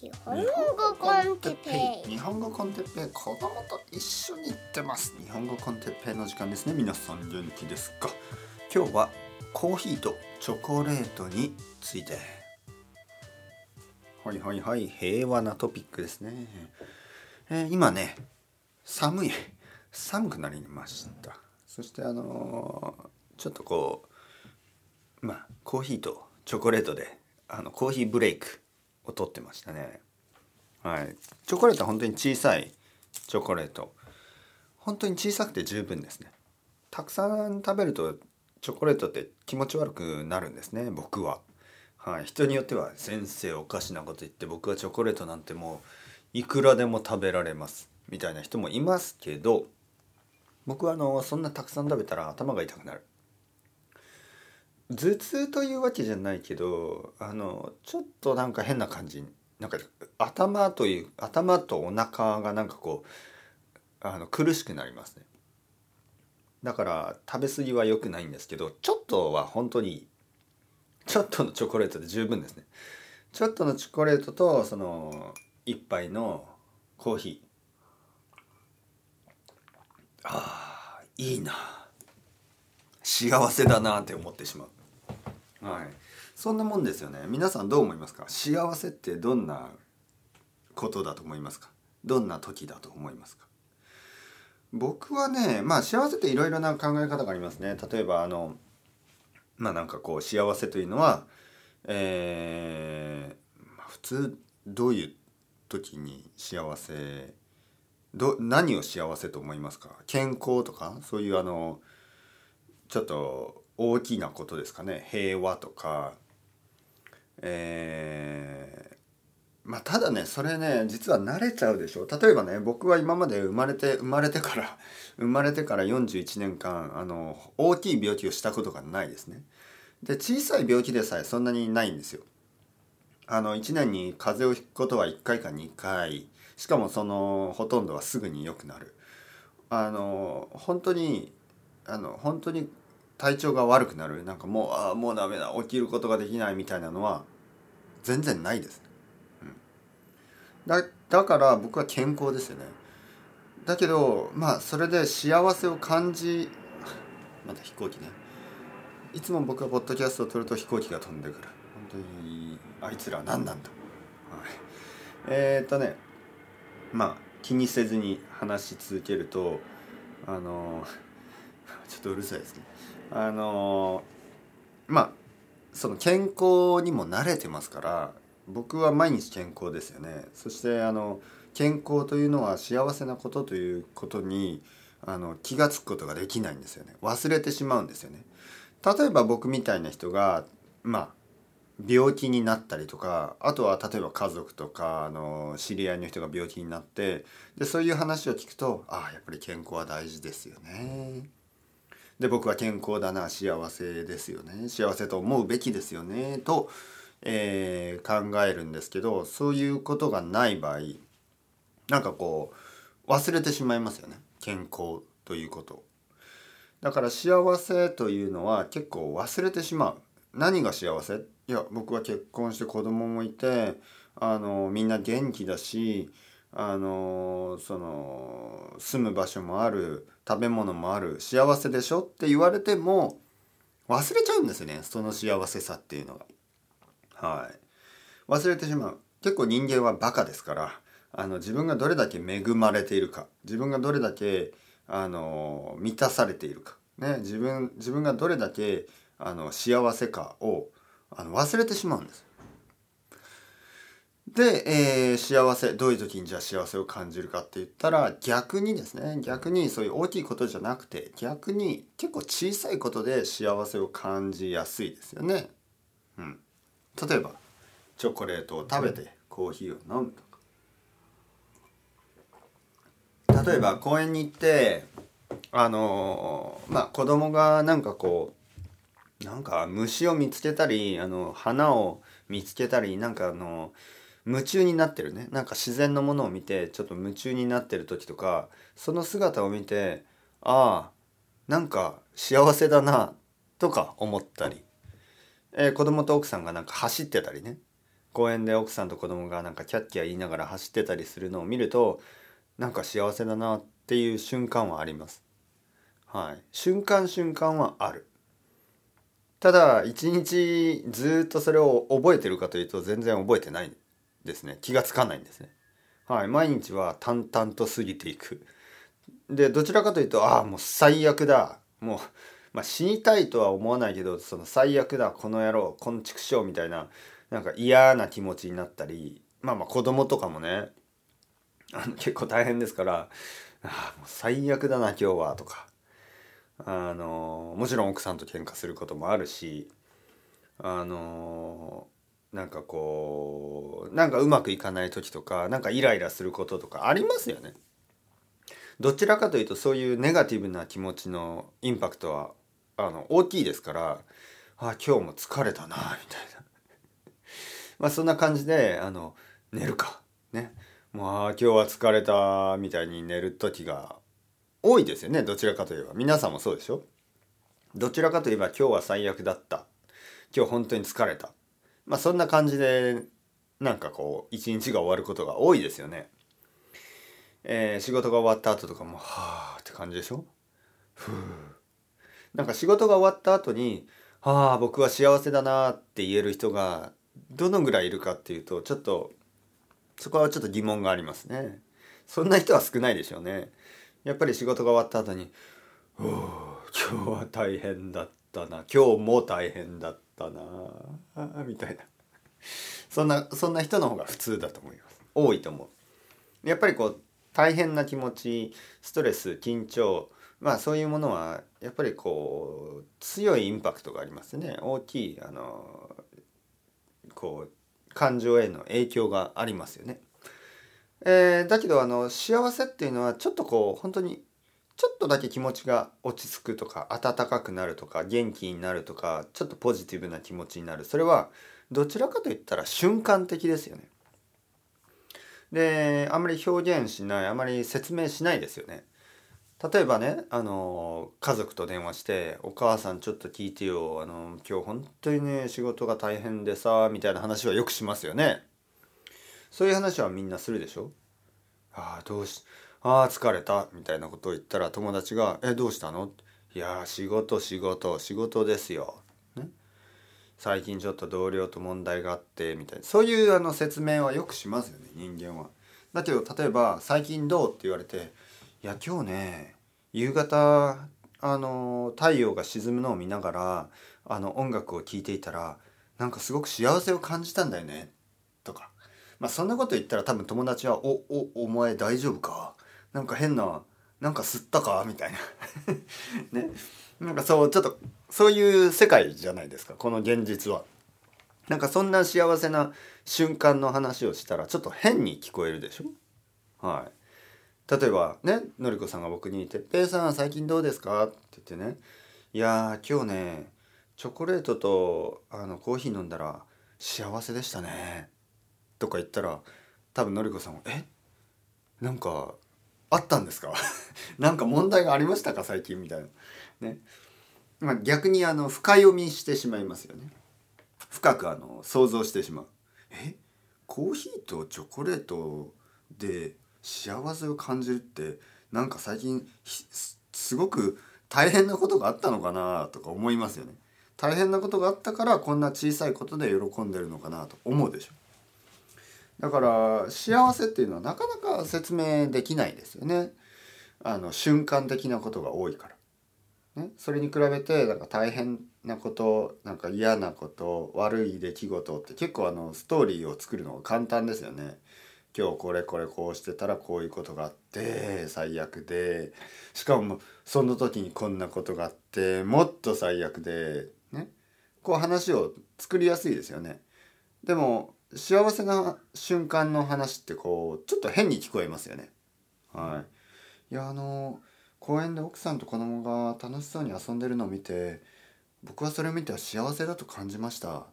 日本語コンテッペイ。日本語コンテッペイ子供と一緒に行ってます。日本語コンテッペイの時間ですね。皆さん元気ですか？今日はコーヒーとチョコレートについて。はいはいはい。平和なトピックですね、えー今ね寒い。寒くなりました。そしてあのーちょっとこうまあコーヒーとチョコレートであのコーヒーブレイクを取ってましたね。はい。チョコレートは本当に小さいチョコレート。本当に小さくて十分ですね。たくさん食べるとチョコレートって気持ち悪くなるんですね僕は。はい。人によっては先生おかしなこと言って僕はチョコレートなんてもういくらでも食べられます。みたいな人もいますけど僕はあのそんなたくさん食べたら頭が痛くなる。頭痛というわけじゃないけどあのちょっとなんか変な感じなんか頭という頭とお腹がなんかこうあの苦しくなりますね。だから食べ過ぎは良くないんですけどちょっとは本当にちょっとのチョコレートで十分ですね。ちょっとのチョコレートとその一杯のコーヒー。あーいいな。幸せだなって思ってしまう。はい。そんなもんですよね。皆さんどう思いますか？幸せってどんなことだと思いますか？どんな時だと思いますか？僕はねまあ幸せっていろいろな考え方がありますね。例えばあのまあなんかこう幸せというのはえー普通どういう時に幸せど何を幸せと思いますか？健康とか？そういうあのちょっと大きなことですかね。平和とか。えーまあただねそれね実は慣れちゃうでしょ。例えばね僕は今まで生まれて生まれてから 生まれてから41年間あの大きい病気をしたことがないですね。で小さい病気でさえそんなにないんですよ。あの1年に風邪をひくことは1回か2回。しかもそのほとんどはすぐに良くなる。あの本当にあの本当に体調が悪くなる。なんかもうああもうダメだ。起きることができないみたいなのは全然ないです、うん、だだから僕は健康ですよね。だけどまあそれで幸せを感じまた飛行機ね。いつも僕がポッドキャストを撮ると飛行機が飛んでくる。本当にあいつら何なんだ、はい、えー、っとねまあ気にせずに話し続けるとあの ちょっとうるさいですね。あのまあその健康にも慣れてますから僕は毎日健康ですよね。そしてあの健康というのは幸せなことということにあの気が付くことができないんですよね。忘れてしまうんですよね。例えば僕みたいな人がまあ病気になったりとかあとは例えば家族とかあの知り合いの人が病気になってでそういう話を聞くとああやっぱり健康は大事ですよね。で僕は健康だな幸せですよね。幸せと思うべきですよね。と、えー、考えるんですけどそういうことがない場合なんかこう忘れてしまいますよね。健康ということ。だから幸せというのは結構忘れてしまう。何が幸せ？いや僕は結婚して子供もいてあのみんな元気だしあのその住む場所もある食べ物もある幸せでしょって言われても忘れちゃうんですねその幸せさっていうのが。はい。忘れてしまう。結構人間はバカですからあの自分がどれだけ恵まれているか自分がどれだけあの満たされているかね自分自分がどれだけあの幸せかをあの忘れてしまうんです。で、えー、幸せどういう時にじゃあ幸せを感じるかって言ったら逆にですね逆にそういう大きいことじゃなくて逆に結構小さいことで幸せを感じやすいですよね。うん、例えばチョコレートを食べてコーヒーを飲むとか。例えば公園に行ってあのまあ子供がなんかこうなんか虫を見つけたりあの花を見つけたりなんかあの夢中になってるね。なんか自然のものを見てちょっと夢中になってる時とかその姿を見てああなんか幸せだなとか思ったり、えー、子供と奥さんがなんか走ってたりね。公園で奥さんと子供がなんかキャッキャ言いながら走ってたりするのを見るとなんか幸せだなっていう瞬間はあります。はい、瞬間瞬間はある。ただ一日ずっとそれを覚えてるかというと全然覚えてない。ですね。気がつかないんですね。はい、毎日は淡々と過ぎていく。でどちらかというとああもう最悪だ。もう、まあ、死にたいとは思わないけどその最悪だ。この野郎こんちくしょうみたいななんか嫌な気持ちになったりまあまあ子供とかもねあの結構大変ですから「ああもう最悪だな今日は」とか。あのもちろん奥さんと喧嘩することもあるしあのなんかこうなんかうまくいかない時とかなんかイライラすることとかありますよね。どちらかというとそういうネガティブな気持ちのインパクトはあの大きいですからあ今日も疲れたなみたいな。まあそんな感じであの寝るか。ね。もうあ今日は疲れたみたいに寝る時が多いですよね。どちらかといえば。皆さんもそうでしょ？どちらかといえば今日は最悪だった。今日本当に疲れた。まあそんな感じでなんかこう一日が終わることが多いですよね。えー、仕事が終わった後とかもはあって感じでしょ？ふうなんか仕事が終わった後にはあ僕は幸せだなって言える人がどのぐらいいるかっていうとちょっとそこはちょっと疑問がありますね。そんな人は少ないでしょうね。やっぱり仕事が終わった後に「お今日は大変だったな。今日も大変だった。なあ」みたいな。そんなそんな人の方が普通だと思います。多いと思う。やっぱりこう大変な気持ちストレス緊張まあそういうものはやっぱりこう強いインパクトがありますね。大きいあのこう感情への影響がありますよね。えー、だけどあの幸せっていうのはちょっとこう本当にちょっとだけ気持ちが落ち着くとか温かくなるとか元気になるとかちょっとポジティブな気持ちになるそれはどちらかといったら瞬間的ですよね。であまり表現しないあまり説明しないですよね。例えばねあの家族と電話して「お母さんちょっと聞いてよあの今日本当にね仕事が大変でさ」みたいな話はよくしますよね。そういう話はみんなするでしょ？ああどうしああ疲れたみたいなことを言ったら友達が「えどうしたの?」いや仕事仕事仕事ですよ。ね、最近ちょっと同僚と問題があってみたいなそういうあの説明はよくしますよね人間は。だけど例えば「最近どう?」って言われて「いや今日ね夕方あの太陽が沈むのを見ながらあの音楽を聴いていたらなんかすごく幸せを感じたんだよね」とかまあそんなこと言ったら多分友達は「おおお前大丈夫か？なんか変ななんか吸ったか?」みたいな ねなんかそうちょっとそういう世界じゃないですかこの現実は。なんかそんな幸せな瞬間の話をしたらちょっと変に聞こえるでしょ？はい例えばねのりこさんが僕に言って「ペイさん最近どうですか?」って言ってね「いや今日ねチョコレートとあのコーヒー飲んだら幸せでしたね」とか言ったら多分のりこさんは「え？なんかあったんですか？なんか問題がありましたか？最近」みたいな。ね。まあ逆にあの深読みしてしまいますよね。深くあの想像してしまう。え？コーヒーとチョコレートで幸せを感じるってなんか最近すごく大変なことがあったのかなとか思いますよね。大変なことがあったからこんな小さいことで喜んでるのかなと思うでしょ。だから幸せっていうのはなかなか説明できないですよね。あの瞬間的なことが多いから。ね、それに比べてなんか大変なことなんか嫌なこと悪い出来事って結構あのストーリーを作るのが簡単ですよね。今日これこれこうしてたらこういうことがあって最悪で。しかもその時にこんなことがあってもっと最悪で。ね。こう話を作りやすいですよね。でも幸せな瞬間の話ってこうちょっと変に聞こえますよね。はい、いやあの公園で奥さんと子供が楽しそうに遊んでるのを見て僕はそれを見ては幸せだと感じました。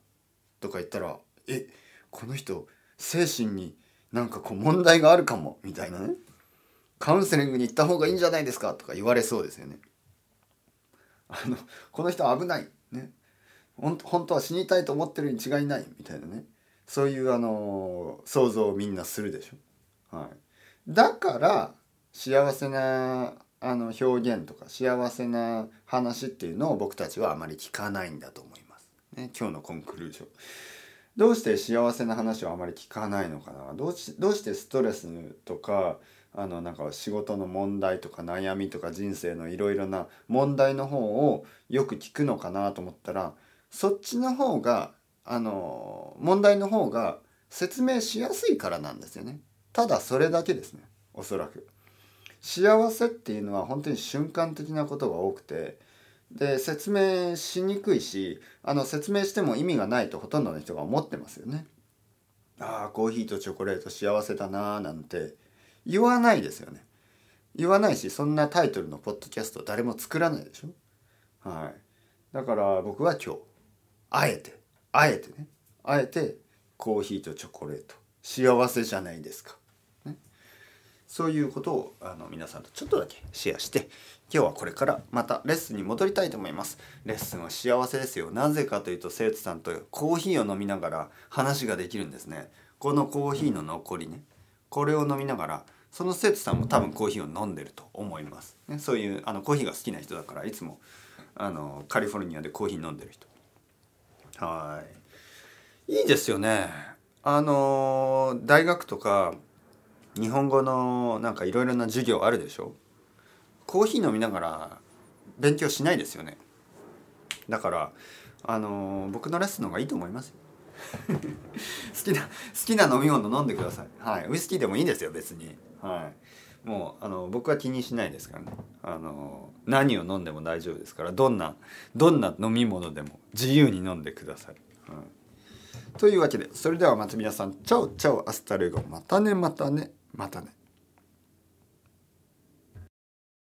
とか言ったらえこの人精神になんかこう問題があるかもみたいなね。カウンセリングに行った方がいいんじゃないですかとか言われそうですよね。あのこの人危ないね。本当は死にたいと思ってるに違いないみたいなね。そういうあの想像をみんなするでしょ？はい、だから幸せなあの表現とか幸せな話っていうのを僕たちはあまり聞かないんだと思います。ね、今日のコンクルージョン。どうして幸せな話をあまり聞かないのかな？どうしどうしてストレスとかあのなんか仕事の問題とか悩みとか人生のいろいろな問題の方をよく聞くのかなと思ったらそっちの方があの問題の方が説明しやすいからなんですよね。ただそれだけですねおそらく。幸せっていうのは本当に瞬間的なことが多くてで説明しにくいしあの説明しても意味がないとほとんどの人が思ってますよね。ああコーヒーとチョコレート幸せだなーなんて言わないですよね。言わないしそんなタイトルのポッドキャスト誰も作らないでしょ。はい。だから僕は今日あえてあえてね。あえてコーヒーとチョコレート。幸せじゃないですか。ね、そういうことをあの皆さんとちょっとだけシェアして今日はこれからまたレッスンに戻りたいと思います。レッスンは幸せですよ。なぜかというと生徒さんとコーヒーを飲みながら話ができるんですね。このコーヒーの残りね。これを飲みながらその生徒さんも多分コーヒーを飲んでると思います、ね、そういうあのコーヒーが好きな人だからいつもあのカリフォルニアでコーヒー飲んでる人。はい。いいですよね。あの大学とか日本語のなんかいろいろな授業あるでしょ？コーヒー飲みながら勉強しないですよね。だからあの、僕のレッスンの方がいいと思います 好きな好きな飲み物飲んでください。はい。ウイスキーでもいいですよ別に。はい。もうあの僕は気にしないですからね。あの何を飲んでも大丈夫ですから。どんなどんな飲み物でも自由に飲んでください、うん、というわけでそれではまた皆さん。 chao chao hasta luego。またねまたねまたね。